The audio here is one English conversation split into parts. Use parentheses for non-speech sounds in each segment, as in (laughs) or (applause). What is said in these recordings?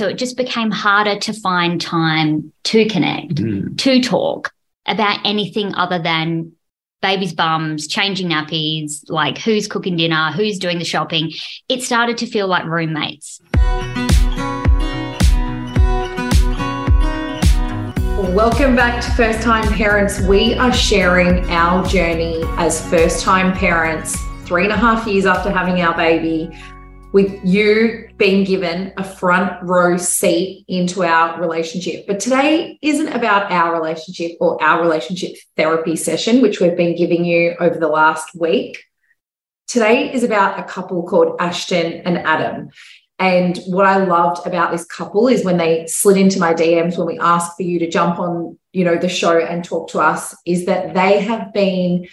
So it just became harder to find time to connect, Mm. to talk about anything other than baby's bums, changing nappies, like who's cooking dinner, who's doing the shopping. It started to feel like roommates. Welcome back to First Time Parents. We are sharing our journey as first time parents, three and a half years after having our baby, with you being given a front row seat into our relationship. But today isn't about our relationship or our relationship therapy session, which we've been giving you over the last week. Today is about a couple called Aston and Adam. And what I loved about this couple is when they slid into my DMs when we asked for you to jump on, you know, the show and talk to us, is that they have been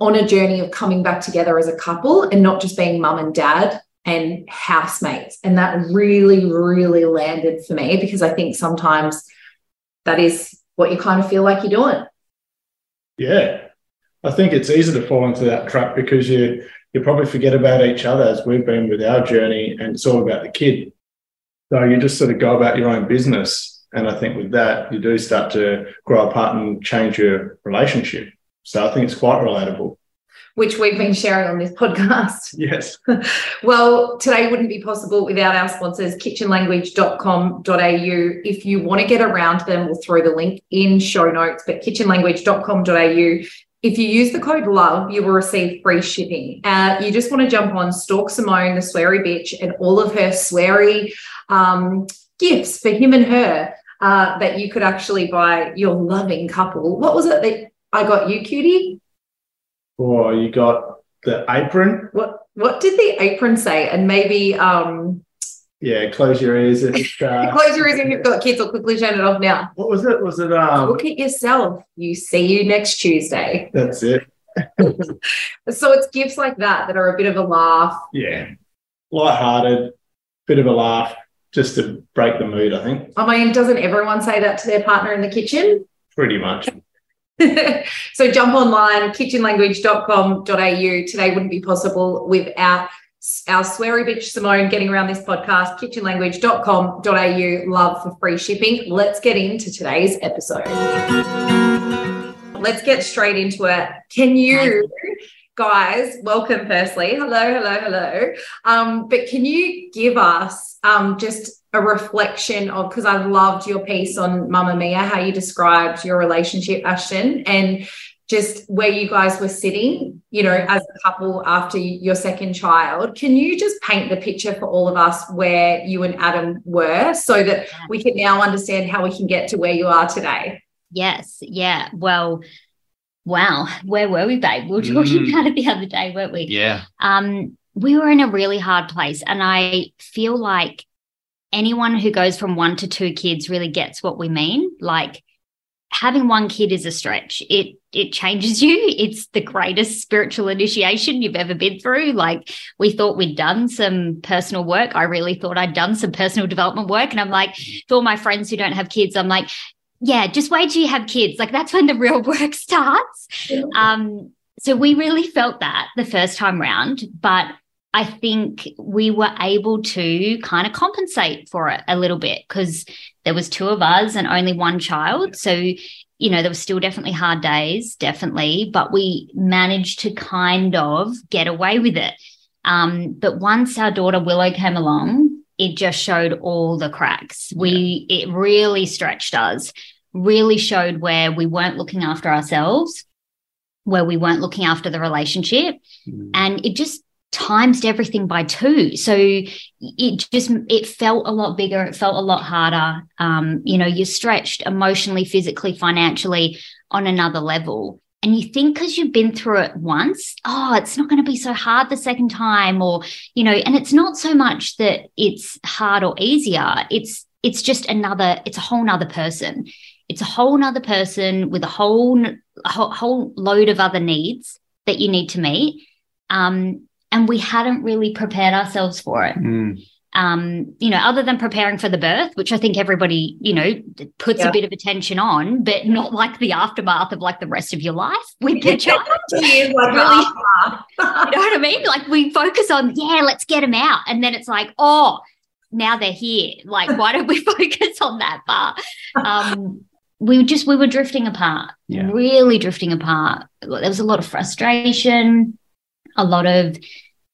on a journey of coming back together as a couple and not just being mum and dad and housemates. And that really, really landed for me because I think sometimes that is what you kind of feel like you're doing. Yeah. I think it's easy to fall into that trap because you you probably forget about each other as we've been with our journey and it's all about the kid. So you just sort of go about your own business. And I think with that, you do start to grow apart and change your relationship. So I think it's quite relatable. Which we've been sharing on this podcast. (laughs) Yes. Well, today wouldn't be possible without our sponsors, kitchenlanguage.com.au. If you want to get around them, we'll throw the link in show notes, but kitchenlanguage.com.au. If you use the code LOVE, you will receive free shipping. Uh, you just want to jump on Stalk Simone, the sweary bitch, and all of her sweary um, gifts for him and her uh, that you could actually buy your loving couple. What was it that I got you, cutie? Or you got the apron. What what did the apron say? And maybe um, Yeah, close your ears. (laughs) It's, uh, close your ears if you've got kids or quickly turn it off now. what was it? Was it um Look at yourself. You see you next Tuesday. that's it. (laughs) So it's gifts like that that are a bit of a laugh. Yeah. Light-hearted, bit of a laugh, just to break the mood, I think. I mean, doesn't everyone say that to their partner in the kitchen? Pretty much. (laughs) so jump online, kitchenlanguage.com.au. Today wouldn't be possible without our sweary bitch Simone getting around this podcast, kitchenlanguage.com.au. Love for free shipping. Let's get into today's episode. Let's get straight into it. Can you guys welcome firstly? Hello, hello, hello. Um, but can you give us um, just a reflection of because I loved your piece on Mamamia, how you described your relationship, Aston, and just where you guys were sitting, you know, as a couple after your second child. Can you just paint the picture for all of us where you and Adam were so that we can now understand how we can get to where you are today? Yes. Yeah. Well, wow. Where were we, babe? We were talking Mm. about it the other day, weren't we? Yeah. um, we were in a really hard place. And I feel like anyone who goes from one to two kids really gets what we mean. Like having one kid is a stretch. It it changes (laughs) you. It's the greatest spiritual initiation you've ever been through. Like we thought we'd done some personal work. I really thought I'd done some personal development work. And I'm like, to all my friends who don't have kids, I'm like, yeah, just wait till you have kids. Like that's when the real (laughs) work starts. Um, so we really felt that the first time round, but I think we were able to kind of compensate for it a little bit because there was two of us and only one child. So, you know, there was still definitely hard days, definitely, but we managed to kind of get away with it. Um, but once our daughter Willow came along, it just showed all the cracks. We it really stretched us, really showed where we weren't looking after ourselves, where we weren't looking after the relationship, Mm. and it just times everything by two. So it just it felt a lot bigger it felt a lot harder. Um you know you're stretched emotionally physically financially on another level and you think because you've been through it once oh it's not going to be so hard the second time or you know and it's not so much that it's hard or easier it's it's just another it's a whole nother person it's a whole nother person with a whole a whole, whole load of other needs that you need to meet um, and we hadn't really prepared ourselves for it. Mm. Um, you know, other than preparing for the birth, which I think everybody, you know, puts Yeah. a bit of attention on, but not like the aftermath of like the rest of your life with your child. (laughs) Years like Really? (laughs) You know what I mean? Like we focus on, yeah, let's get them out. And then it's like, oh, now they're here. Like, why don't we (laughs) focus on that? But um, we were just we were drifting apart, Yeah. really drifting apart. There was a lot of frustration, a lot of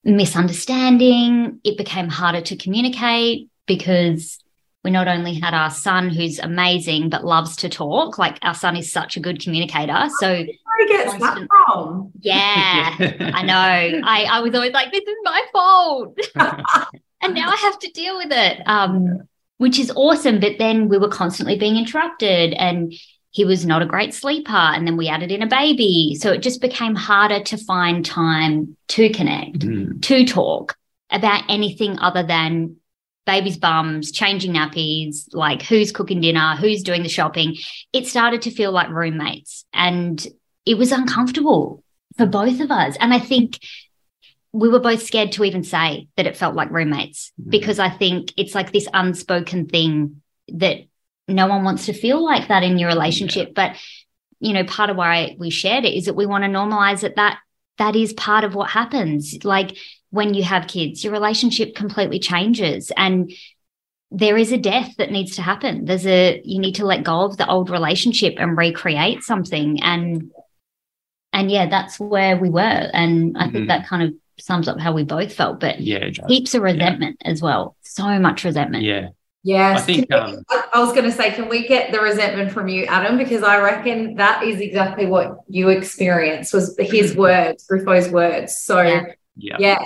misunderstanding. It became harder to communicate because we not only had our son who's amazing but loves to talk. Like our son is such a good communicator. So Where he gets that from? yeah. I know. I, I was always like, this is my fault. (laughs) and now I have to deal with it. Um, which is awesome. But then we were constantly being interrupted and he was not a great sleeper. And then we added in a baby. So it just became harder to find time to connect, Mm. to talk about anything other than baby's bums, changing nappies, like who's cooking dinner, who's doing the shopping. It started to feel like roommates and it was uncomfortable for both of us. And I think we were both scared to even say that it felt like roommates Mhm. because I think it's like this unspoken thing that no one wants to feel like that in your relationship. But, you know, part of why we shared it is that we want to normalize that that that is part of what happens. Like when you have kids, your relationship completely changes and there is a death that needs to happen. There's a you need to let go of the old relationship and recreate something. And and yeah, that's where we were. And I think Mhm. that kind of sums up how we both felt. But Yeah, heaps of resentment as well. So much resentment. yeah. Yes. I think, we- um, I I was going to say, can we get the resentment from you, Adam? Because I reckon that is exactly what you experienced was his (laughs) words, Rufo's words. So Yeah. Yeah. yeah,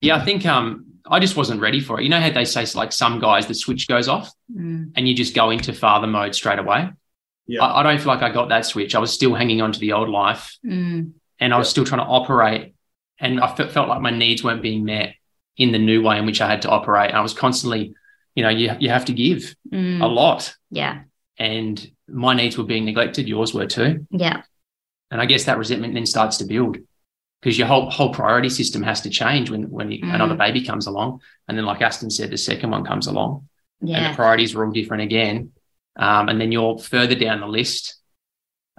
Yeah, I think um I just wasn't ready for it. You know how they say like some guys the switch goes off Mm. and you just go into father mode straight away. Yeah. I, I don't feel like I got that switch. I was still hanging on to the old life Mm. and I was still trying to operate and I felt like my needs weren't being met in the new way in which I had to operate. And I was constantly, you know, you you have to give Mm. a lot Yeah. and my needs were being neglected, yours were too. Yeah. And I guess that resentment then starts to build because your whole whole priority system has to change when when you, Mm. another baby comes along, and then like Aston said, the second one comes along, yeah. and the priorities are all different again, um, and then you're further down the list.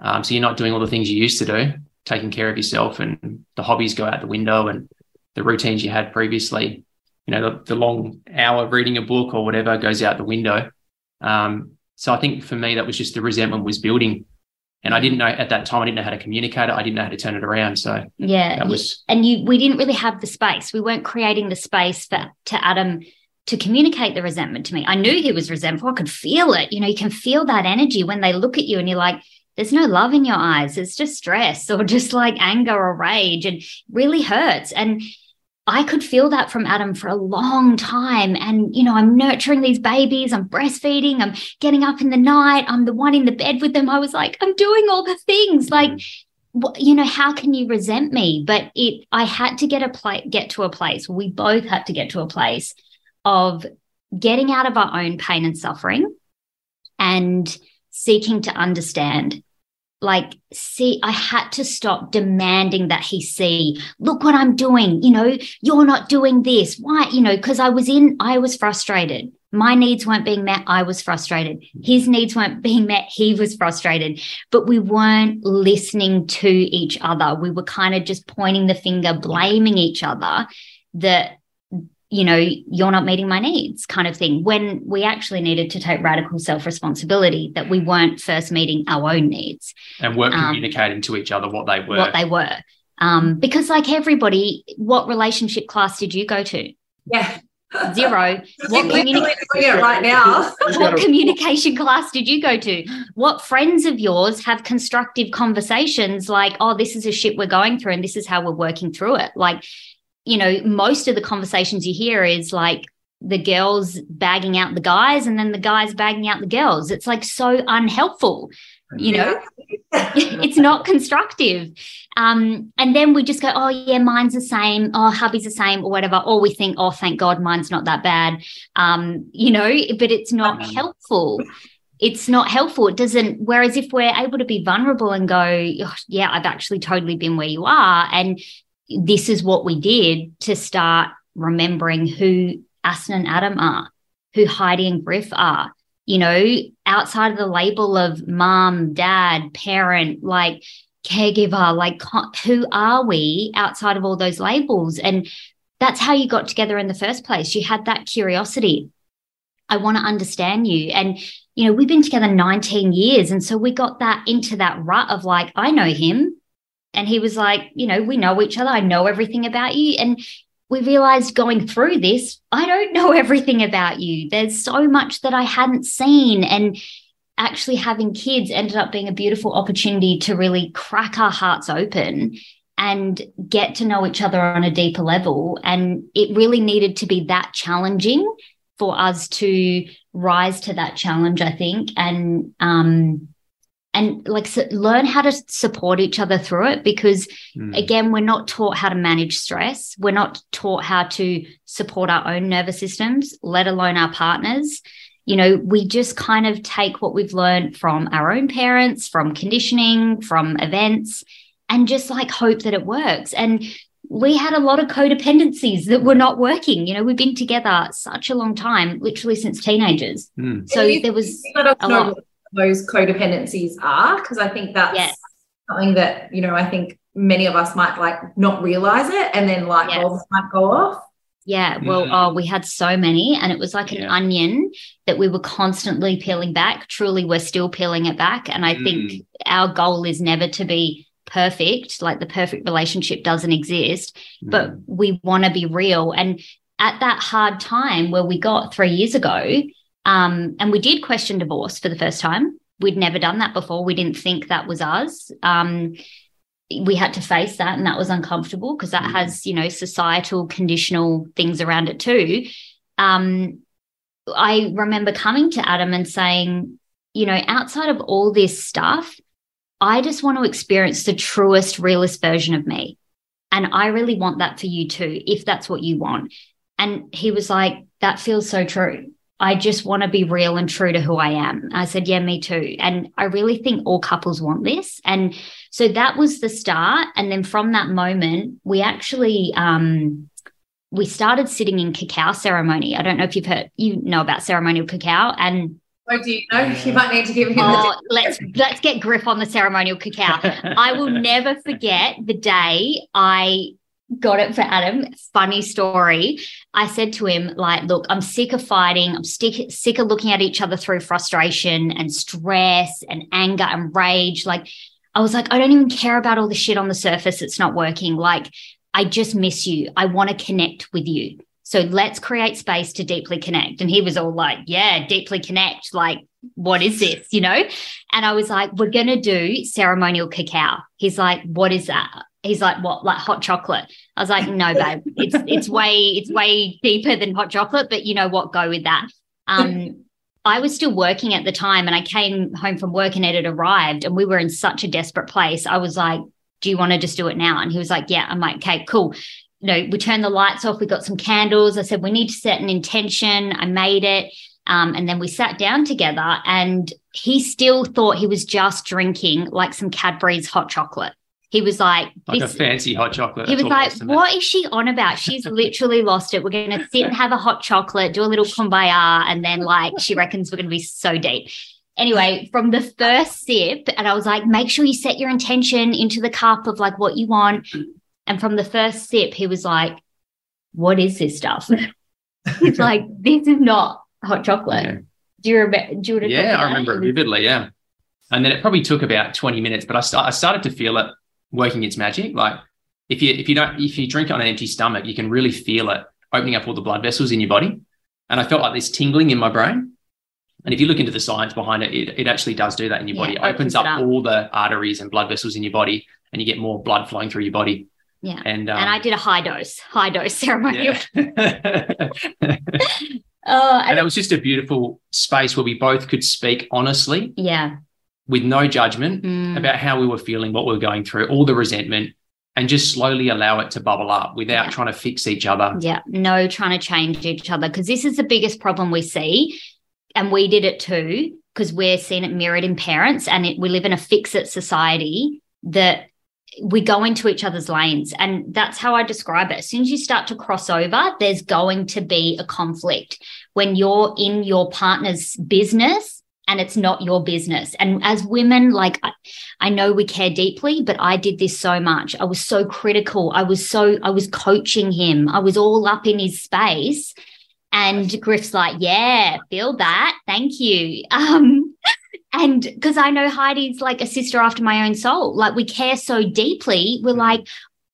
Um, so you're not doing all the things you used to do, taking care of yourself, and the hobbies go out the window, and the routines you had previously, you know, the, the long hour of reading a book or whatever goes out the window. Um, so I think for me that was just the resentment was building. And I didn't know at that time, I didn't know how to communicate it. I didn't know how to turn it around. So Yeah. that was, and you we didn't really have the space. We weren't creating the space for to Adam to communicate the resentment to me. I knew he was resentful. I could feel it. You know, you can feel that energy when they look at you and you're like, there's no love in your eyes. It's just stress or (laughs) just like anger or rage and really hurts. And I could feel that from Adam for a long time. And, you know, I'm nurturing these babies, I'm breastfeeding, I'm getting up in the night, I'm the one in the bed with them. I was like, I'm doing all the things. Like, mm. you know, how can you resent me? But it, I had to get a place, get to a place. We both had to get to a place of getting out of our own pain and suffering and seeking to understand. Like, see, I had to stop demanding that he see, look what I'm doing. You know, you're not doing this. Why? You know, because I was in, I was frustrated. My needs weren't being met. I was frustrated. His needs weren't being met. He was frustrated but we weren't listening to each other. We were kind of just pointing the finger, blaming each other that, you know, you're not meeting my needs kind of thing. When we actually needed to take radical self responsibility that we weren't first meeting our own needs, and weren't Um, communicating to each other what they were. what they were. Um, because, like everybody, what relationship class did you go to? yeah. Zero. (laughs) What, You're communi- literally doing it right now. (laughs) What communication class did you go to? What friends of yours have constructive conversations like, oh, this is a shit we're going through and this is how we're working through it? Like, you know, most of the conversations you hear is like the girls bagging out the guys and then the guys bagging out the girls. It's like so unhelpful, you know? (laughs) it's not constructive. Um, and then we just go, oh, yeah, mine's the same. Oh, hubby's the same or whatever. Or we think, oh, thank God mine's not that bad. Um, you know, but it's not helpful. It's not helpful. It doesn't. Whereas if we're able to be vulnerable and go, "Oh, yeah, I've actually totally been where you are. And this is what we did to start remembering who Aston and Adam are, who Heidi and Griff are you know, outside of the label of mom, dad, parent, like caregiver, like who are we outside of all those labels? And that's how you got together in the first place. You had that curiosity. I want to understand you. And, you know, we've been together 19 years. And so we got that into that rut of like, I know him. And he was like, you know, we know each other. I know everything about you. And we realized going through this, I don't know (laughs) everything about you. There's so much that I hadn't seen. And actually having kids ended up being a beautiful opportunity to really crack our hearts open and get to know each other on a deeper level. And it really needed to be that challenging for us to rise to that challenge, I think. And, um, and like so learn how to support each other through it because mm. again we're not taught how to manage stress we're not taught how to support our own nervous systems let alone our partners you know we just kind of take what we've learned from our own parents from conditioning from events and just like hope that it works. And we had a lot of codependencies that were not working. You know, we've been together such a long time, literally since teenagers. Mm. So there was a lot. Those codependencies are because I think that's yes. something that you know I think many of us might like not realize it, and then light yes. bulbs might go off. Yeah, well, mm. oh, we had so many, and it was like an onion that we were constantly peeling back. Truly, we're still peeling it back. And I mm. think our goal is never to be perfect, like the perfect relationship doesn't exist, mm. but we want to be real. And at that hard time where we got three years ago, um, and we did question divorce for the first time. We'd never done that before. We didn't think that was us. Um, we had to face that, and that was uncomfortable because that mm. has, you know, societal conditional things around it too. Um, I remember coming to Adam and saying, you know, outside of all this stuff, I just want to experience the truest, realest version of me. And I really want that for you too, if that's what you want. And he was like, That feels so true. I just want to be real and true to who I am. I said, Yeah, me too. And I really think all couples want this. And so that was the start. And then from that moment, we actually, um, we started sitting in cacao ceremony. I don't know if you've heard, you know about ceremonial cacao. And Oh, do you know? You might need to give him. Oh, let's let's get Griff on the ceremonial cacao. I will (laughs) never forget the day I got it for Adam. Funny story. I said to him, like, look, I'm sick of fighting. I'm sick, sick of looking at each other through frustration and stress and anger and rage. Like, I was like, I don't even care about all the shit on the surface. It's not working. Like, I just miss you. I want to connect with you. So let's create space to deeply connect. And he was all like, yeah, deeply connect. Like, what is this? You know? And I was like, we're going to do ceremonial cacao. He's like, what is that? He's like, what? Like hot chocolate. I was like, no, babe, it's, it's way, it's way deeper than hot chocolate, but you know what? Go with that. Um, (laughs) I was still working at the time and I came home from work and it had arrived and we were in such a desperate place. I was like, do you want to just do it now? And he was like, yeah. I'm like, okay, cool you know, we turned the lights off, we got some candles. I said, we need to set an intention. I made it. Um, and then we sat down together, and he still thought he was just drinking like some Cadbury's hot chocolate. He was like, like a fancy hot chocolate. He was like, "What is she on about? She's literally lost it. We're going (laughs) to sit and have a hot chocolate, do a little kumbaya, and then like she reckons we're going to be so deep." Anyway, from the first sip, and I was like, "Make sure you set your intention into the cup of like what you want." And from the first sip, he was like, What is this stuff? He's (laughs) like, This is not hot chocolate. Yeah. Do you remember? Do you yeah, I remember it vividly. Yeah. And then it probably took about 20 minutes, but I, st- I started to feel it working its magic. Like if you if you don't if you drink on an empty stomach, you can really feel it opening up all the blood vessels in your body. And I felt like this tingling in my brain. And if you look into the science behind it, it, it actually does do that in your yeah, body. It opens, opens up, up all the arteries and blood vessels in your body, and you get more blood flowing through your body. Yeah. And um, and I did a high dose, high dose ceremony. Yeah. oh, (laughs) (laughs) and, and it was just a beautiful space where we both could speak honestly. Yeah. With no judgment mm. about how we were feeling, what we were going through, all the resentment, and just slowly allow it to bubble up without yeah. trying to fix each other. Yeah. No trying to change each other. Because this is the biggest problem we see. And we did it too, because we're seeing it mirrored in parents and it, we live in a fix it society that we go into each other's lanes. And that's how I describe it. As soon as you start to cross over, there's going to be a conflict. When you're in your partner's business, and it's not your business. And as women, like I, I, know we care deeply, but I did this so much. I was so critical. I was so, I was coaching him. I was all up in his space. And Griff's like, yeah, feel that. Thank you. (laughs) Um, and because I know Heidi's like a sister after my own soul, like we care so deeply, we're like,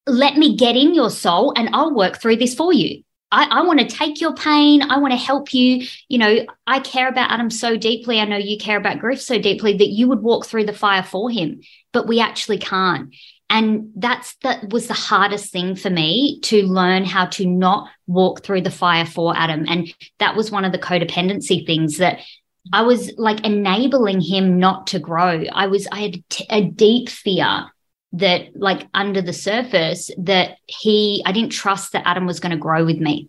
let me get in your soul and I'll work through this for you. I, I want to take your pain. I want to help you. You know, I care about Adam so deeply. I know you care about Griff so deeply that you would walk through the fire for him, but we actually can't. And that's that was the hardest thing for me to learn how to not walk through the fire for Adam. And that was one of the codependency things that I was like enabling him not to grow. I was, I had a deep fear that like under the surface that he i didn't trust that adam was going to grow with me.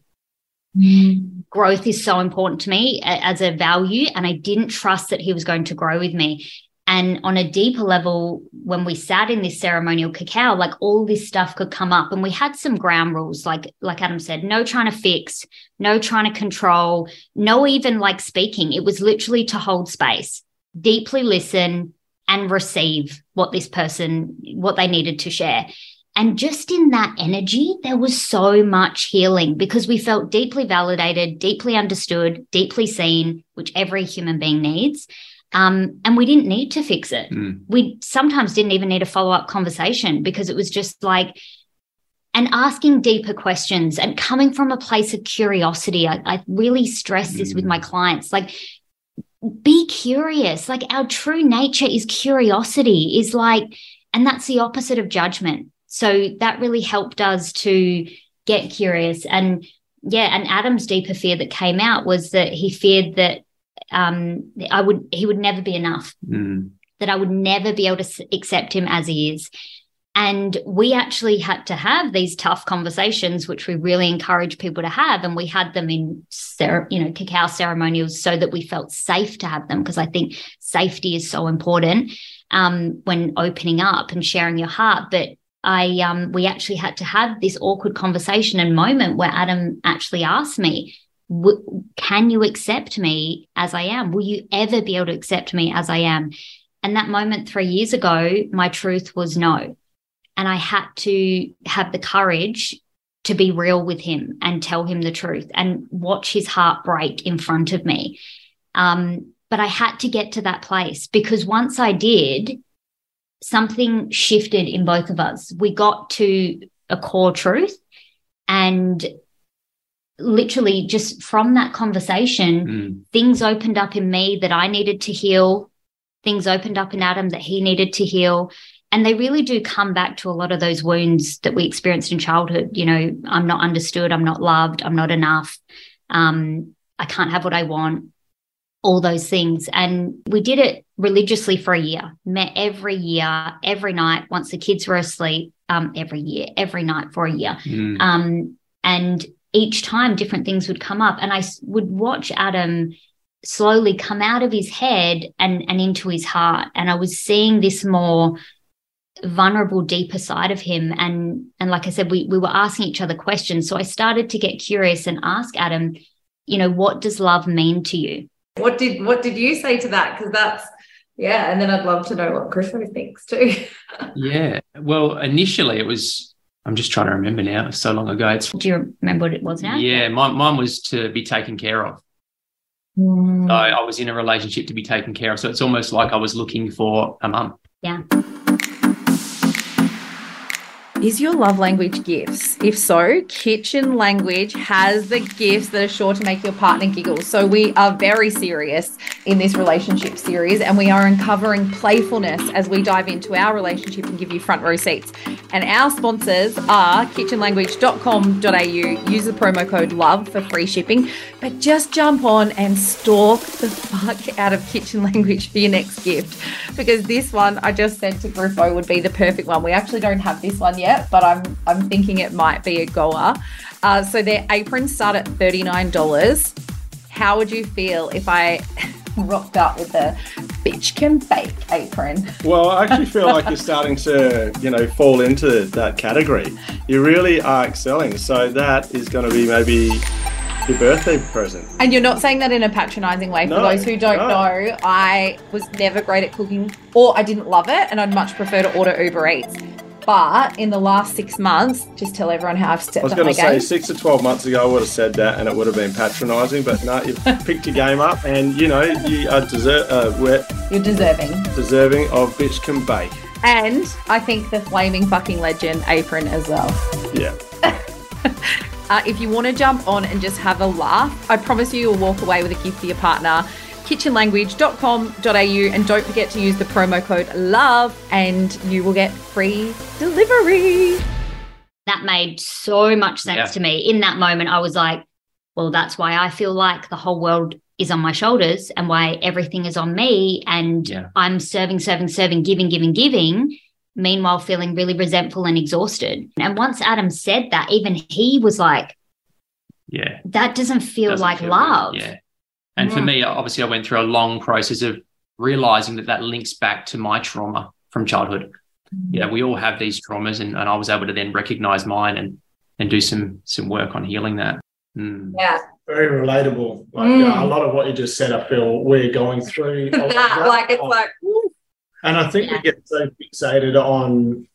Mm. growth is so important to me as a value and i didn't trust that he was going to grow with me. And on a deeper level when we sat in this ceremonial cacao like all this stuff could come up and we had some ground rules like like adam said no trying to fix no trying to control no even like speaking. It was literally to hold space deeply listen and receive what this person, what they needed to share. And just in that energy, there was so much healing because we felt deeply validated, deeply understood, deeply seen, which every human being needs. Um, and we didn't need to fix it. Mm. We sometimes didn't even need a follow up conversation because it was just like, and asking deeper questions and coming from a place of curiosity. I, I really stress this mm. with my clients. Like, be curious. Like our true nature is curiosity, is like, and that's the opposite of judgment. So that really helped us to get curious. And yeah, and Adam's deeper fear that came out was that he feared that um, I would, he would never be enough, mm. that I would never be able to accept him as he is. And we actually had to have these tough conversations, which we really encourage people to have. And we had them in, you know, cacao ceremonials so that we felt safe to have them because I think safety is so important um, when opening up and sharing your heart. But I, um, we actually had to have this awkward conversation and moment where Adam actually asked me, can you accept me as I am? Will you ever be able to accept me as I am? And that moment three years ago, my truth was no. And I had to have the courage to be real with him and tell him the truth and watch his heart break in front of me. Um, but I had to get to that place because once I did, something shifted in both of us. We got to a core truth and literally just from that conversation, mm. things opened up in me that I needed to heal. Things opened up in Adam that he needed to heal and they really do come back to a lot of those wounds that we experienced in childhood you know i'm not understood i'm not loved i'm not enough um, i can't have what i want all those things. And we did it religiously for a year met every year every night once the kids were asleep um, every year every night for a year. Mm. um, and each time different things would come up and i would watch adam slowly come out of his head and and into his heart. And i was seeing this more vulnerable deeper side of him. And and like i said we we were asking each other questions. So i started to get curious and ask adam you know what does love mean to you? What did what did you say to that? Because that's yeah and then i'd love to know what griffo thinks too. (laughs) Yeah. Well initially it was i'm just trying to remember now it's so long ago. It's do you remember what it was now? Yeah mine, mine was to be taken care of. Mm. so i was in a relationship to be taken care of. So it's almost like i was looking for a mum. Yeah is your love language gifts? If so, Kitchen Language has the gifts that are sure to make your partner giggle. So, we are very serious in this relationship series and we are uncovering playfulness as we dive into our relationship and give you front row seats. And our sponsors are kitchenlanguage.com.au. Use the promo code LOVE for free shipping, but just jump on and stalk the fuck out of Kitchen Language for your next gift because this one I just said to Griffo would be the perfect one. We actually don't have this one yet yet, but I'm I'm thinking it might be a goer. Uh, so their aprons start at thirty nine dollars. How would you feel if I (laughs) rocked up with a bitch can bake apron? Well, I actually feel like you're starting to, you know, fall into that category. You really are excelling. So that is going to be maybe your birthday present. And you're not saying that in a patronizing way. For No, those who don't no. know, I was never great at cooking or I didn't love it and I'd much prefer to order Uber Eats. But in the last six months, just tell everyone how I've stepped up. I was going to say game. six to 12 months ago, I would have said that and it would have been patronising, but no, you've (laughs) picked your game up and you know, you are deser- uh, we're You're deserving. deserving of Bitch Can Bake. And I think the flaming fucking legend apron as well. Yeah. (laughs) Uh, if you want to jump on and just have a laugh, I promise you you'll walk away with a gift for your partner. kitchenlanguage.com.au and don't forget to use the promo code LOVE and you will get free delivery. that made so much sense Yeah. to me. In that moment, I was like, well, that's why I feel like the whole world is on my shoulders and why everything is on me. And Yeah. I'm serving, serving, serving, giving, giving, giving. Meanwhile, feeling really resentful and exhausted. And once Adam said that, even he was like, Yeah. that doesn't feel Doesn't like feel love. good. Yeah. And for me, obviously, I went through a long process of realizing that that links back to my trauma from childhood. You know, we all have these traumas, and, and I was able to then recognize mine and and do some some work on healing that. Mm. Yeah. Very relatable. Like Mm. uh, a lot of what you just said, I feel we're going through. a (laughs) that. like it's like, And I think Yeah. we get so fixated on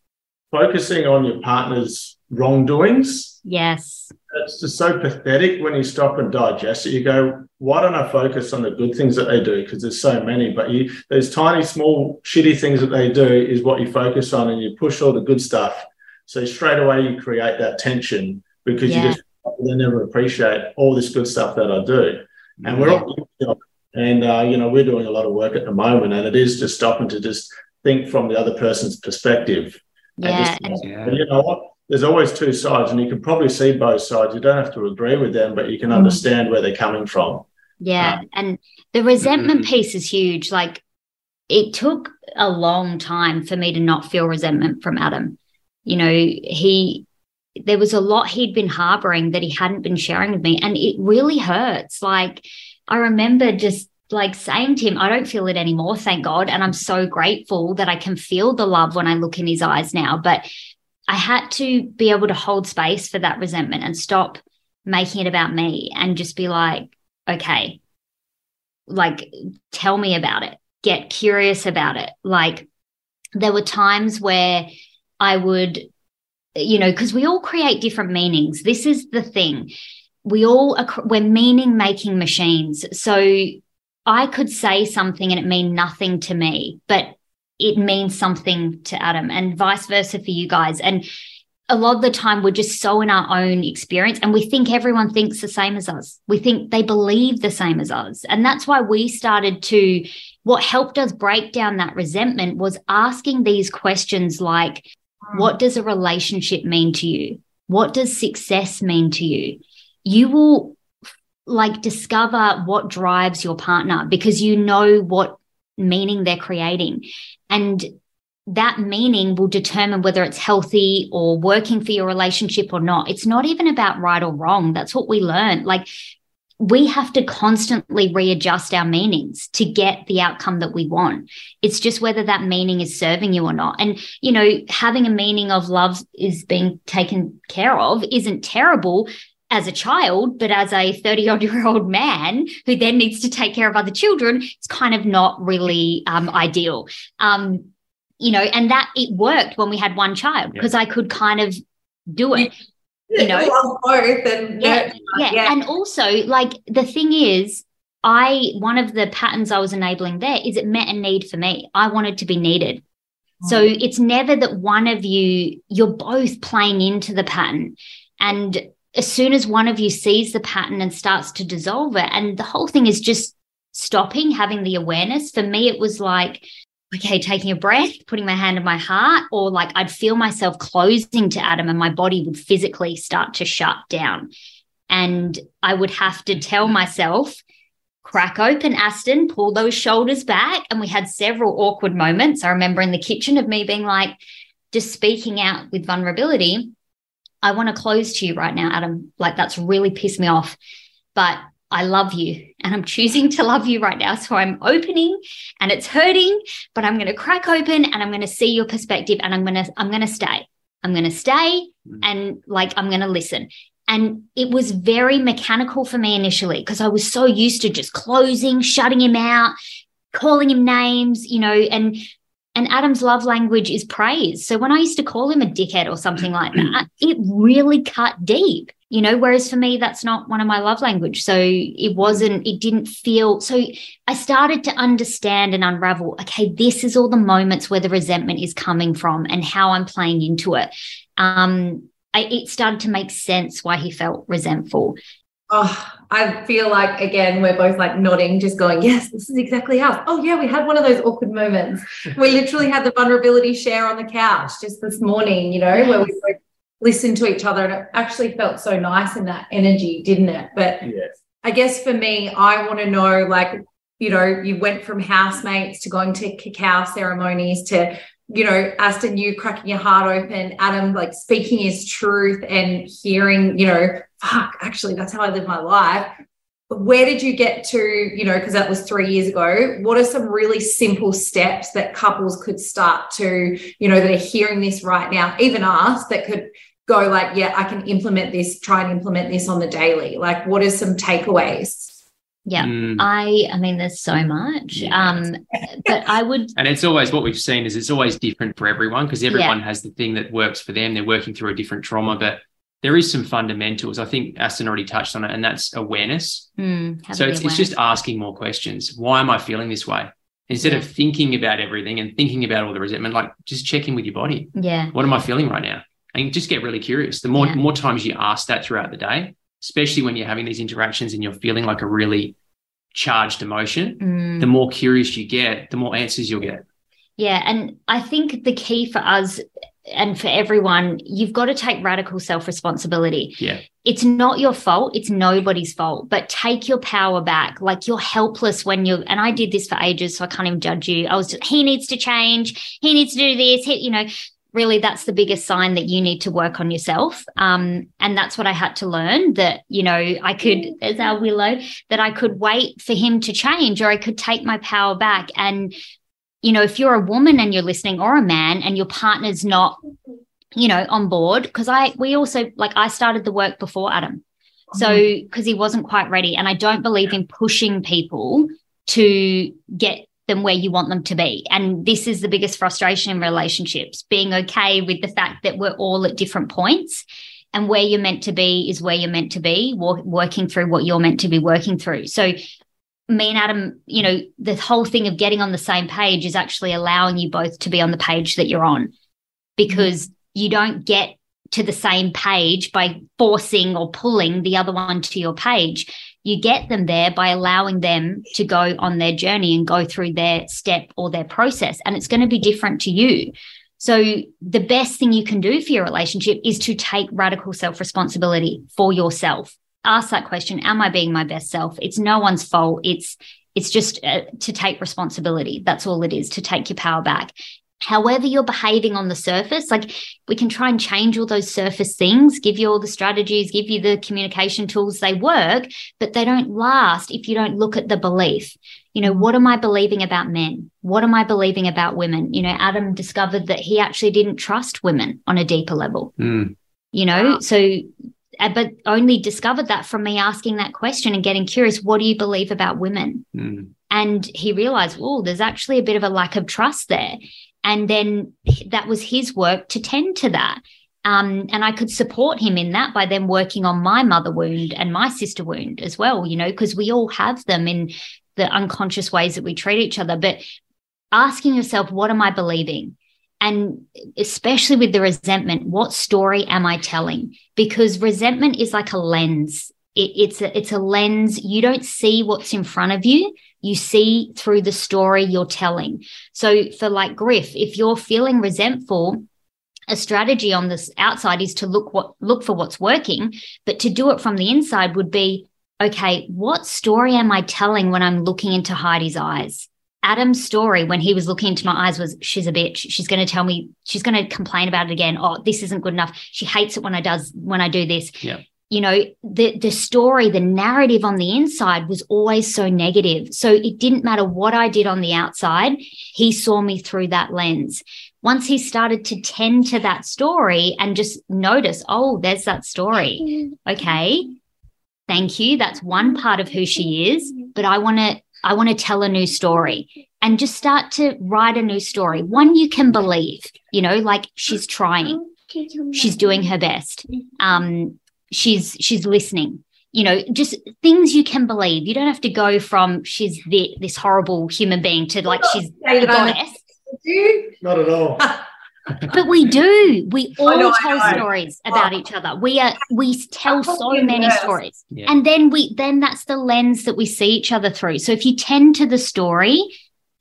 focusing on your partner's wrongdoings. Yes. It's just so pathetic when you stop and digest it. You go, why don't I focus on the good things that they do? Because there's so many, but you those tiny, small, shitty things that they do is what you focus on, and you push all the good stuff. So straight away you create that tension because Yeah. you just they never appreciate all this good stuff that I do. And we're all, and uh, you know, we're doing a lot of work at the moment, and it is just stopping to just think from the other person's perspective. Yeah. And just- Yeah. You know what? There's always two sides, and you can probably see both sides. You don't have to agree with them, but you can Mm. understand where they're coming from. Yeah. And the resentment Mhm. piece is huge. Like it took a long time for me to not feel resentment from Adam. You know, he, there was a lot he'd been harboring that he hadn't been sharing with me. And it really hurts. Like I remember just like saying to him, I don't feel it anymore, thank God. And I'm so grateful that I can feel the love when I look in his eyes now. But I had to be able to hold space for that resentment and stop making it about me and just be like, okay, like tell me about it, get curious about it. Like there were times where I would, you know, because we all create different meanings. This is the thing. We all are, we're meaning making machines. So I could say something and it mean nothing to me, but it means something to Adam and vice versa for you guys. And a lot of the time we're just so in our own experience and we think everyone thinks the same as us. We think they believe the same as us. And that's why we started to, what helped us break down that resentment was asking these questions like, what does a relationship mean to you? What does success mean to you? You will like discover what drives your partner because you know what meaning they're creating. And that meaning will determine whether it's healthy or working for your relationship or not. It's not even about right or wrong. That's what we learn. Like we have to constantly readjust our meanings to get the outcome that we want. It's just whether that meaning is serving you or not. And, you know, having a meaning of love is being taken care of isn't terrible as a child, but as a 30 odd year old man who then needs to take care of other children, it's kind of not really um, ideal. Um, you know, and that it worked when we had one child because I could kind of do it. You know? both and Yeah, yeah. yeah. And also, like, the thing is, I, one of the patterns I was enabling there is it met a need for me. I wanted to be needed. So it's never that one of you, you're both playing into the pattern. And as soon as one of you sees the pattern and starts to dissolve it, and the whole thing is just stopping, having the awareness. For me, it was like, okay, taking a breath, putting my hand on my heart, or like I'd feel myself closing to Adam and my body would physically start to shut down. And I would have to tell myself, crack open Aston, pull those shoulders back. And we had several awkward moments. I remember in the kitchen of me being like, just speaking out with vulnerability. I want to close to you right now, Adam. Like that's really pissed me off. But I love you and I'm choosing to love you right now. So I'm opening and it's hurting, but I'm going to crack open and I'm going to see your perspective and I'm going to, I'm going to stay. I'm going to stay Mm. and like I'm going to listen. And it was very mechanical for me initially because I was so used to just closing, shutting him out, calling him names, you know, and and Adam's love language is praise. So when I used to call him a dickhead or something like that, it really cut deep, you know, whereas for me, that's not one of my love language. So it wasn't, it didn't feel, so I started to understand and unravel, okay, this is all the moments where the resentment is coming from and how I'm playing into it. Um, I, it started to make sense why he felt resentful. Oh, I feel like again we're both like nodding, just going, yes, this is exactly us. Oh yeah, we had one of those awkward moments. (laughs) We literally had the vulnerability share on the couch just this morning, you know, yes. where we listened to each other, and it actually felt so nice in that energy, didn't it? But yes. I guess for me, I want to know, like, you know, you went from housemates to going to cacao ceremonies to you know, Aston, you cracking your heart open, Adam like speaking his truth and hearing, you know, fuck, actually, that's how I live my life. But where did you get to, you know, because that was three years ago? What are some really simple steps that couples could start to, you know, that are hearing this right now, even us, that could go like, yeah, I can implement this, try and implement this on the daily? Like, what are some takeaways? Yeah, mm. I I mean there's so much. Yeah. Um but I would (laughs) And it's always what we've seen is it's always different for everyone because everyone yeah. has the thing that works for them. They're working through a different trauma, but there is some fundamentals. I think Aston already touched on it, and that's awareness. Mm, so it's, it's just asking more questions. Why am I feeling this way? Instead yeah. of thinking about everything and thinking about all the resentment, like just check in with your body. Yeah. What am I feeling right now? And just get really curious. The more more times you ask that throughout the day, especially when you're having these interactions and you're feeling like a really charged emotion, mm. the more curious you get, the more answers you'll get. Yeah. And I think the key for us and for everyone, you've got to take radical self responsibility. Yeah. It's not your fault. It's nobody's fault, but take your power back. Like you're helpless when you're, and I did this for ages, so I can't even judge you. I was just, he needs to change. He needs to do this. He, you know, really that's the biggest sign that you need to work on yourself. Um, and that's what I had to learn that, you know, I could, as our willow, that I could wait for him to change or I could take my power back. And, you know, if you're a woman and you're listening or a man and your partner's not, you know, on board, because I, we also, like, I started the work before Adam. So, because he wasn't quite ready. And I don't believe in pushing people to get them where you want them to be. And this is the biggest frustration in relationships being okay with the fact that we're all at different points and where you're meant to be is where you're meant to be, working through what you're meant to be working through. So, me and Adam, you know, the whole thing of getting on the same page is actually allowing you both to be on the page that you're on because mm-hmm. you don't get to the same page by forcing or pulling the other one to your page you get them there by allowing them to go on their journey and go through their step or their process. And it's going to be different to you. So, the best thing you can do for your relationship is to take radical self responsibility for yourself. Ask that question Am I being my best self? It's no one's fault. It's it's just uh, to take responsibility. That's all it is to take your power back however you're behaving on the surface like we can try and change all those surface things give you all the strategies give you the communication tools they work but they don't last if you don't look at the belief. You know what am i believing about men? What am i believing about women? You know adam discovered that he actually didn't trust women on a deeper level. Mm. you know so uh, but only discovered that from me asking that question and getting curious what do you believe about women? Mm. and he realized oh there's actually a bit of a lack of trust there and then that was his work to tend to that. Um, and I could support him in that by then working on my mother wound and my sister wound as well, you know, because we all have them in the unconscious ways that we treat each other. But asking yourself, what am I believing? And especially with the resentment, what story am I telling? Because resentment is like a lens. It, it's a it's a lens. You don't see what's in front of you you see through the story you're telling. So for like Griff, if you're feeling resentful, a strategy on this outside is to look what look for what's working, but to do it from the inside would be okay, what story am I telling when I'm looking into Heidi's eyes? Adam's story when he was looking into my eyes was she's a bitch. She's going to tell me she's going to complain about it again. Oh, this isn't good enough. She hates it when I does when I do this. Yeah you know the the story the narrative on the inside was always so negative so it didn't matter what i did on the outside he saw me through that lens once he started to tend to that story and just notice, oh, there's that story. (laughs) Okay. Thank you. That's one part of who she is. But I want to, I want to tell a new story and just start to write a new story. One you can believe, you know, like she's trying, (laughs) she's doing her best. (laughs) Um, she's, she's listening you know, just things you can believe. You don't have to go from she's the, this horrible human being to like she's a goddess. (laughs) Not at all. (laughs) but we do. We all know, tell stories about oh. each other. We are we tell so many stories. Yeah. And then we then that's the lens that we see each other through. So if you tend to the story,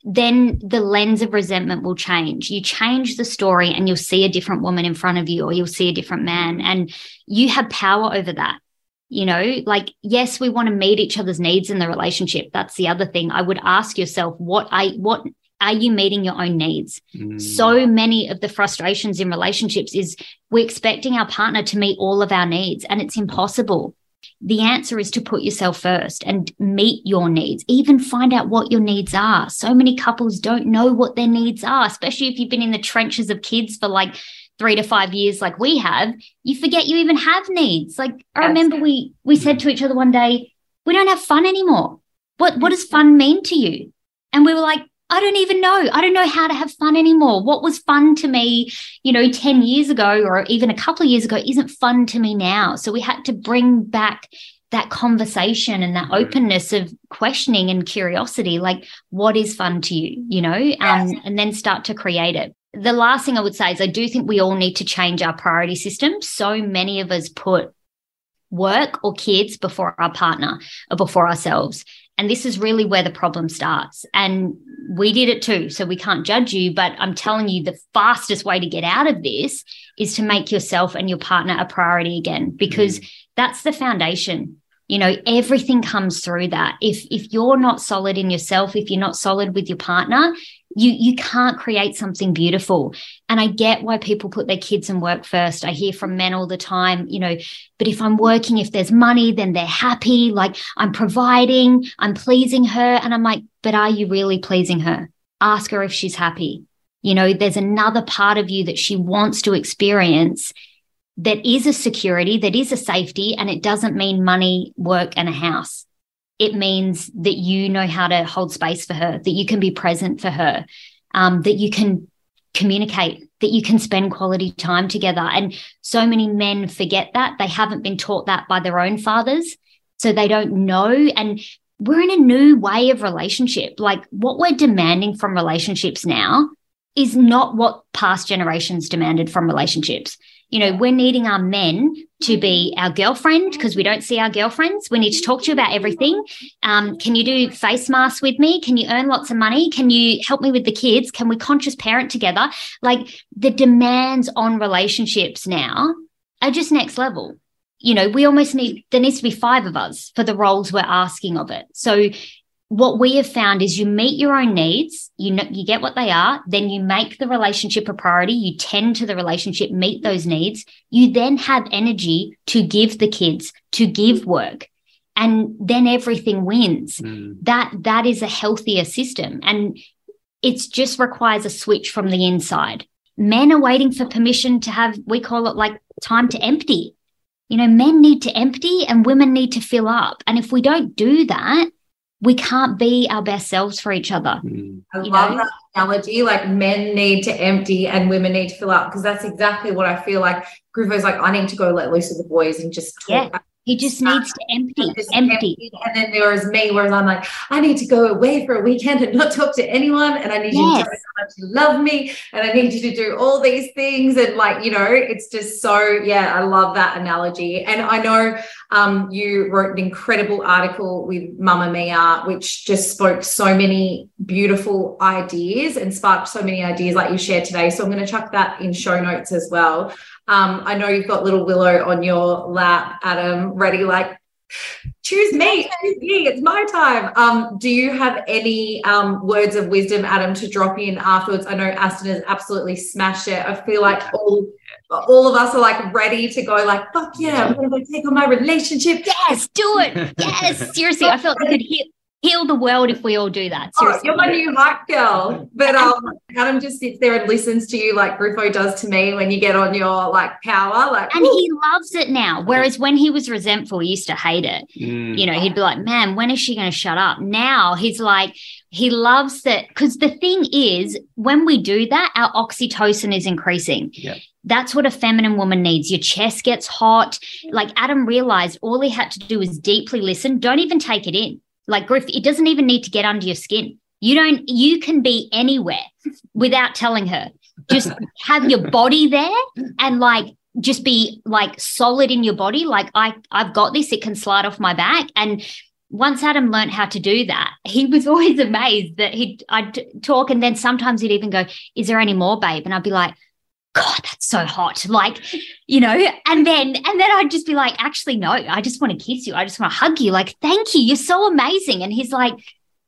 then the lens of resentment will change. You change the story and you'll see a different woman in front of you or you'll see a different man and you have power over that. You know, like yes, we want to meet each other's needs in the relationship. That's the other thing. I would ask yourself what I what are you meeting your own needs? Mm. So many of the frustrations in relationships is we're expecting our partner to meet all of our needs and it's impossible. The answer is to put yourself first and meet your needs, even find out what your needs are. So many couples don't know what their needs are, especially if you've been in the trenches of kids for like three to five years like we have, you forget you even have needs. Like I remember we we said to each other one day, we don't have fun anymore. What what does fun mean to you? And we were like, I don't even know. I don't know how to have fun anymore. What was fun to me, you know, 10 years ago or even a couple of years ago isn't fun to me now. So we had to bring back that conversation and that openness of questioning and curiosity like what is fun to you you know um, and then start to create it the last thing i would say is i do think we all need to change our priority system so many of us put work or kids before our partner or before ourselves and this is really where the problem starts. And we did it too. So we can't judge you. But I'm telling you, the fastest way to get out of this is to make yourself and your partner a priority again, because mm. that's the foundation. You know, everything comes through that. If if you're not solid in yourself, if you're not solid with your partner, you you can't create something beautiful. And i get why people put their kids and work first. I hear from men all the time you know but if i'm working if there's money then they're happy. Like i'm providing i'm pleasing her. And i'm like but are you really pleasing her? Ask her if she's happy. You know there's another part of you that she wants to experience that is a security that is a safety and it doesn't mean money work and a house it means that you know how to hold space for her, that you can be present for her, um, that you can communicate, that you can spend quality time together. And so many men forget that. They haven't been taught that by their own fathers. So they don't know. And we're in a new way of relationship. Like what we're demanding from relationships now is not what past generations demanded from relationships. You know, we're needing our men to be our girlfriend because we don't see our girlfriends. We need to talk to you about everything. Um, can you do face masks with me? Can you earn lots of money? Can you help me with the kids? Can we conscious parent together? Like the demands on relationships now are just next level. You know, we almost need, there needs to be five of us for the roles we're asking of it. So what we have found is you meet your own needs, you know, you get what they are, then you make the relationship a priority, you tend to the relationship, meet those needs, you then have energy to give the kids, to give work. And then everything wins. Mm. That that is a healthier system. And it just requires a switch from the inside. Men are waiting for permission to have, we call it like time to empty. You know, men need to empty and women need to fill up. And if we don't do that, we can't be our best selves for each other. Mm. I love know? that analogy. Like men need to empty and women need to fill up because that's exactly what I feel like. Griffo's like, I need to go let loose with the boys and just talk yeah. He just needs to empty, empty. And then there was me, where I'm like, I need to go away for a weekend and not talk to anyone. And I need yes. you to tell me how much you love me. And I need you to do all these things. And like, you know, it's just so, yeah, I love that analogy. And I know um, you wrote an incredible article with Mamamia, which just spoke so many beautiful ideas and sparked so many ideas like you shared today. So I'm going to chuck that in show notes as well. Um, I know you've got little Willow on your lap, Adam, ready like choose me, choose me, it's my time. Um, do you have any um, words of wisdom, Adam, to drop in afterwards? I know Aston has absolutely smashed it. I feel like all all of us are like ready to go, like, fuck yeah, I'm gonna go take on my relationship. Yes, do it. (laughs) Yes, seriously. I felt I could hear heal the world if we all do that. Oh, you're my new hype girl. But um, Adam just sits there and listens to you like Griffo does to me when you get on your like power. Like, and he loves it now. Whereas when he was resentful, he used to hate it. Mm. You know, he'd be like, man, when is she going to shut up? Now he's like, he loves that. Because the thing is, when we do that, our oxytocin is increasing. Yeah. That's what a feminine woman needs. Your chest gets hot. Like Adam realized all he had to do was deeply listen. Don't even take it in. Like Griff, it doesn't even need to get under your skin. You don't, you can be anywhere without telling her. Just have your body there and like just be like solid in your body. Like I, I've got this, it can slide off my back. And once Adam learned how to do that, he was always (laughs) amazed that he'd I'd talk and then sometimes he'd even go, Is there any more, babe? And I'd be like, God, that's so hot. Like, you know, and then and then I'd just be like, actually, no, I just want to kiss you. I just want to hug you. Like, thank you. You're so amazing. And he's like,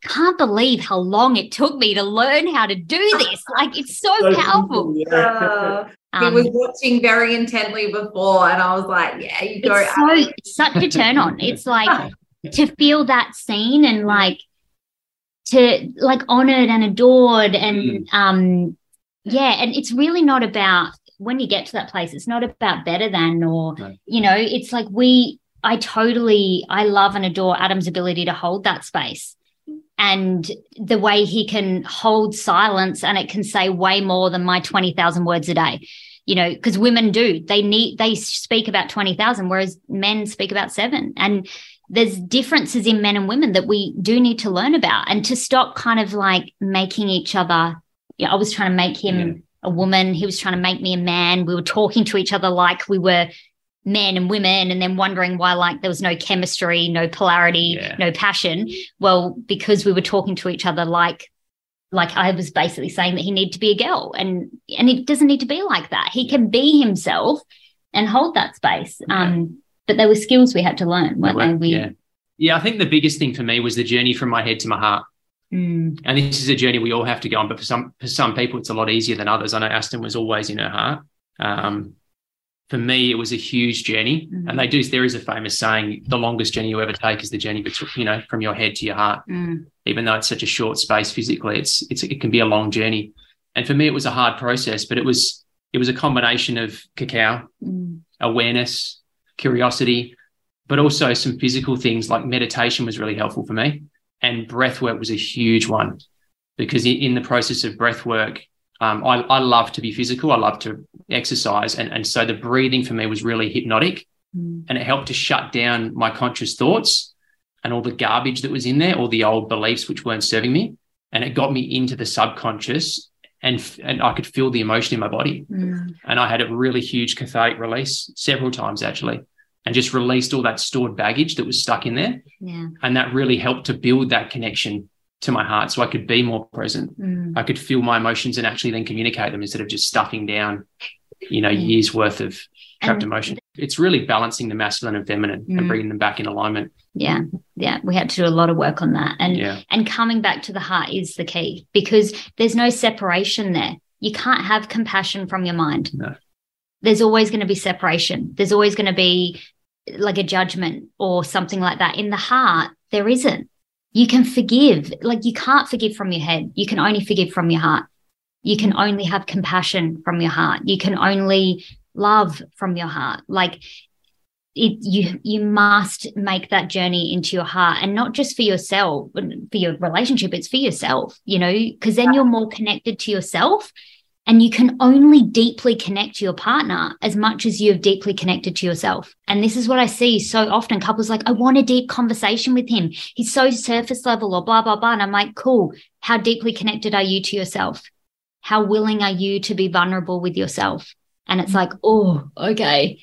can't believe how long it took me to learn how to do this. Like, it's so, So powerful. yeah. uh, he Um, was watching very intently before, and I was like, yeah, you go. it's so it's such a turn on. It's like (laughs) to feel that scene and like to like honored and adored and um yeah, and it's really not about when you get to that place, it's not about better than or No. you know, it's like we I totally I love and adore Adam's ability to hold that space. And the way he can hold silence and it can say way more than my 20,000 words a day you know, because women do, they need, they speak about 20,000, whereas men speak about seven. And there's differences in men and women that we do need to learn about and to stop kind of like making each other. Yeah, I was trying to make him Yeah. a woman. He was trying to make me a man. We were talking to each other like we were men and women and then wondering why like there was no chemistry, no polarity, Yeah. no passion. Well, because we were talking to each other like like I was basically saying that he needed to be a girl and and it doesn't need to be like that. He can be himself and hold that space. Um but there were skills we had to learn, weren't they? We yeah. Yeah, I think the biggest thing for me was the journey from my head to my heart. Mm, And this is a journey we all have to go on, but for some for some people it's a lot easier than others. I know Aston was always in her heart. Um, for me, it was a huge journey, Mhm. and they do. There is a famous saying: "The longest journey you ever take is the journey between, you know, from your head to your heart." mm, Even though it's such a short space physically, it's it's it can be a long journey. And for me, it was a hard process, but it was it was a combination of cacao, mm, awareness, curiosity, but also some physical things like meditation was really helpful for me. And breath work was a huge one because in, the process of breath work, um, I, I love to be physical. I love to exercise. And, and so the breathing for me was really hypnotic mm, and it helped to shut down my conscious thoughts and all the garbage that was in there, all the old beliefs which weren't serving me. And it got me into the subconscious and, and I could feel the emotion in my body mm, and I had a really huge cathartic release several times actually, and just released all that stored baggage that was stuck in there, yeah. and that really helped to build that connection to my heart, so I could be more present. Mm, I could feel my emotions and actually then communicate them instead of just stuffing down, you know, Yeah. years worth of trapped And- emotion. It's really balancing the masculine and feminine Mm. and bringing them back in alignment. yeah. Yeah. We had to do a lot of work on that. And Yeah, And coming back to the heart is the key because there's no separation there. You can't have compassion from your mind. No. There's always going to be separation. There's always going to be like a judgment or something like that. In the heart, there isn't. You can forgive. Like you can't forgive from your head. You can only forgive from your heart. You can only have compassion from your heart. You can only love from your heart. Like it, you you must make that journey into your heart and not just for yourself for your relationship it's for yourself you know because then you're more connected to yourself and you can only deeply connect to your partner as much as you have deeply connected to yourself. And this is what i see so often. Couples like i want a deep conversation with him. He's so surface level or blah blah blah. And i'm like cool. How deeply connected are you to yourself? How willing are you to be vulnerable with yourself? And it's like oh okay.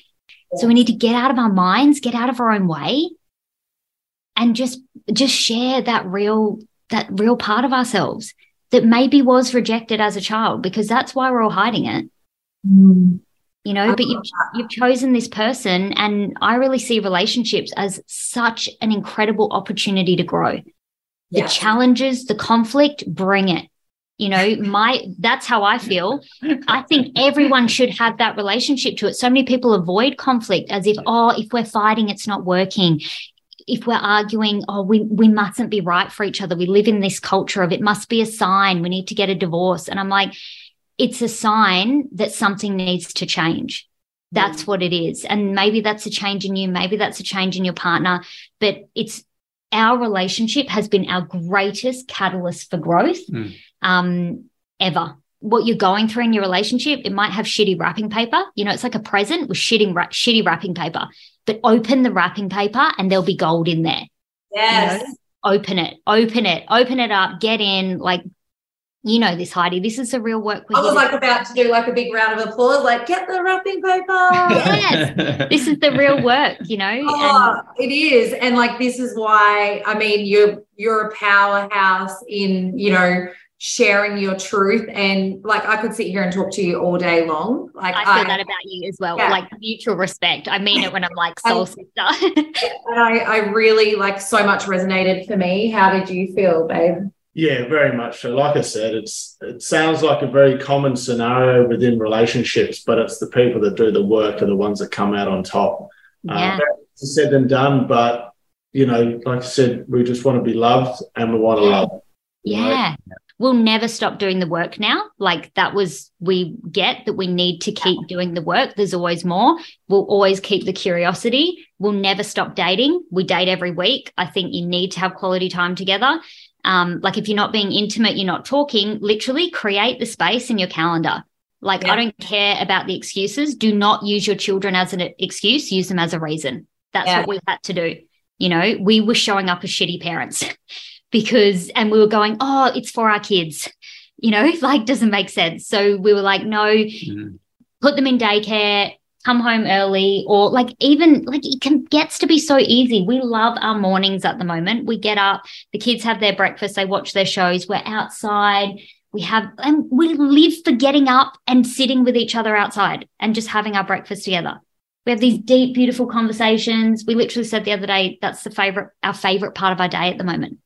So we need to get out of our minds, get out of our own way and just just share that real that real part of ourselves that maybe was rejected as a child because that's why we're all hiding it. You know, I but you've you've chosen this person and I really see relationships as such an incredible opportunity to grow. The challenges, the conflict, bring it. You know, (laughs) my that's how I feel. I think everyone should have that relationship to it. So many people avoid conflict as if, oh, if we're fighting, it's not working. If we're arguing, oh, we, we mustn't be right for each other. We live in this culture of it must be a sign. We need to get a divorce. And I'm like, it's a sign that something needs to change. That's what it is. And maybe that's a change in you. Maybe that's a change in your partner, but it's our relationship has been our greatest catalyst for growth mm. um, ever. What you're going through in your relationship, it might have shitty wrapping paper. You know, it's like a present with shitty, shitty wrapping paper, but open the wrapping paper and there'll be gold in there. Yes. You know? Open it, open it, open it up, get in, like you know this, Heidi. This is the real work. I was like about to do like a big round of applause, like get the wrapping paper. yes, (laughs) this is the real work. You know, oh, and- it is, and like this is why I mean you're you're a powerhouse in you know sharing your truth and like I could sit here and talk to you all day long. Like I feel I, that about you as well. Yeah. Like mutual respect. I mean it when I'm like soul sister. (laughs) and I, I really like so much resonated for me. How did you feel, babe? Yeah, very much so. Like I said, it's it sounds like a very common scenario within relationships, but it's the people that do the work are the ones that come out on top. Yeah. Um, said and done, but you know, like I said, we just want to be loved and we want to love. Yeah. Right? We'll never stop doing the work now. Like that was, we get that we need to keep doing the work. There's always more. We'll always keep the curiosity. We'll never stop dating. We date every week. I think you need to have quality time together. Um, like if you're not being intimate, you're not talking, literally create the space in your calendar. Like, yeah. I don't care about the excuses. Do not use your children as an excuse, use them as a reason. That's yeah. what we had to do. You know, we were showing up as shitty parents (laughs) because, and we were going, oh, it's for our kids. You know, (laughs) like doesn't make sense. So we were like, no, mm. put them in daycare, come home early or like even like it can gets to be so easy we love our mornings at the moment we get up the kids have their breakfast they watch their shows we're outside we have and we live for getting up and sitting with each other outside and just having our breakfast together we have these deep beautiful conversations we literally said the other day that's the favorite our favorite part of our day at the moment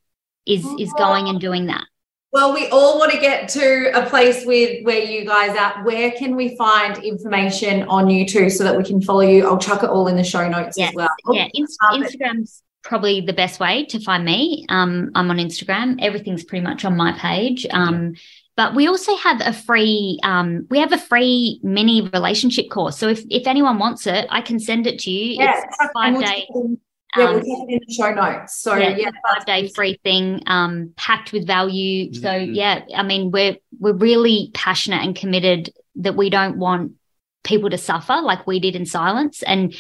is is going and doing that well, we all want to get to a place with where you guys are. Where can we find information on you too so that we can follow you? I'll chuck it all in the show notes yes. as well. Yeah, um, Instagram's probably the best way to find me. Um, I'm on Instagram. Everything's pretty much on my page. Um, but we also have a free um, we have a free mini relationship course. So if if anyone wants it, I can send it to you. Yeah, it's five day yeah, we'll um, it in the show notes. So yeah, yeah five day free thing, um, packed with value. Mm-hmm. So yeah, I mean, we're we're really passionate and committed that we don't want people to suffer like we did in silence, and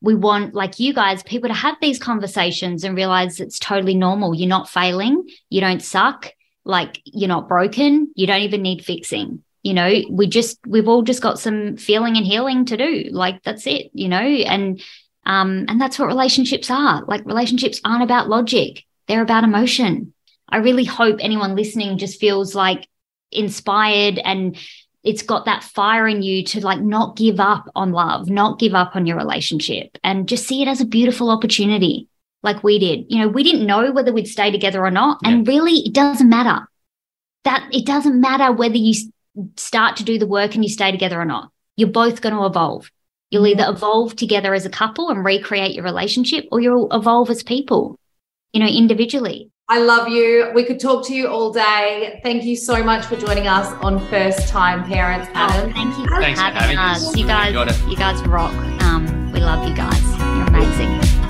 we want like you guys, people to have these conversations and realize it's totally normal. You're not failing. You don't suck. Like you're not broken. You don't even need fixing you know we just we've all just got some feeling and healing to do like that's it you know and um, and that's what relationships are. Like relationships aren't about logic, they're about emotion. I really hope anyone listening just feels like inspired and it's got that fire in you to like not give up on love, not give up on your relationship and just see it as a beautiful opportunity like we did. You know, we didn't know whether we'd stay together or not. Yeah. And really, it doesn't matter. That it doesn't matter whether you start to do the work and you stay together or not. You're both going to evolve. You'll either evolve together as a couple and recreate your relationship, or you'll evolve as people, you know, individually. I love you. We could talk to you all day. Thank you so much for joining us on First Time Parents, oh, Adam. Oh, thank you for Thanks having, for having us. us. You guys, you guys rock. Um, we love you guys. You're amazing.